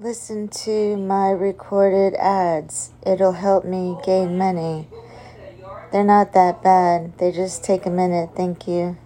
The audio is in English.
Listen to my recorded ads. It'll help me gain money. They're not that bad. They just take a minute. Thank you.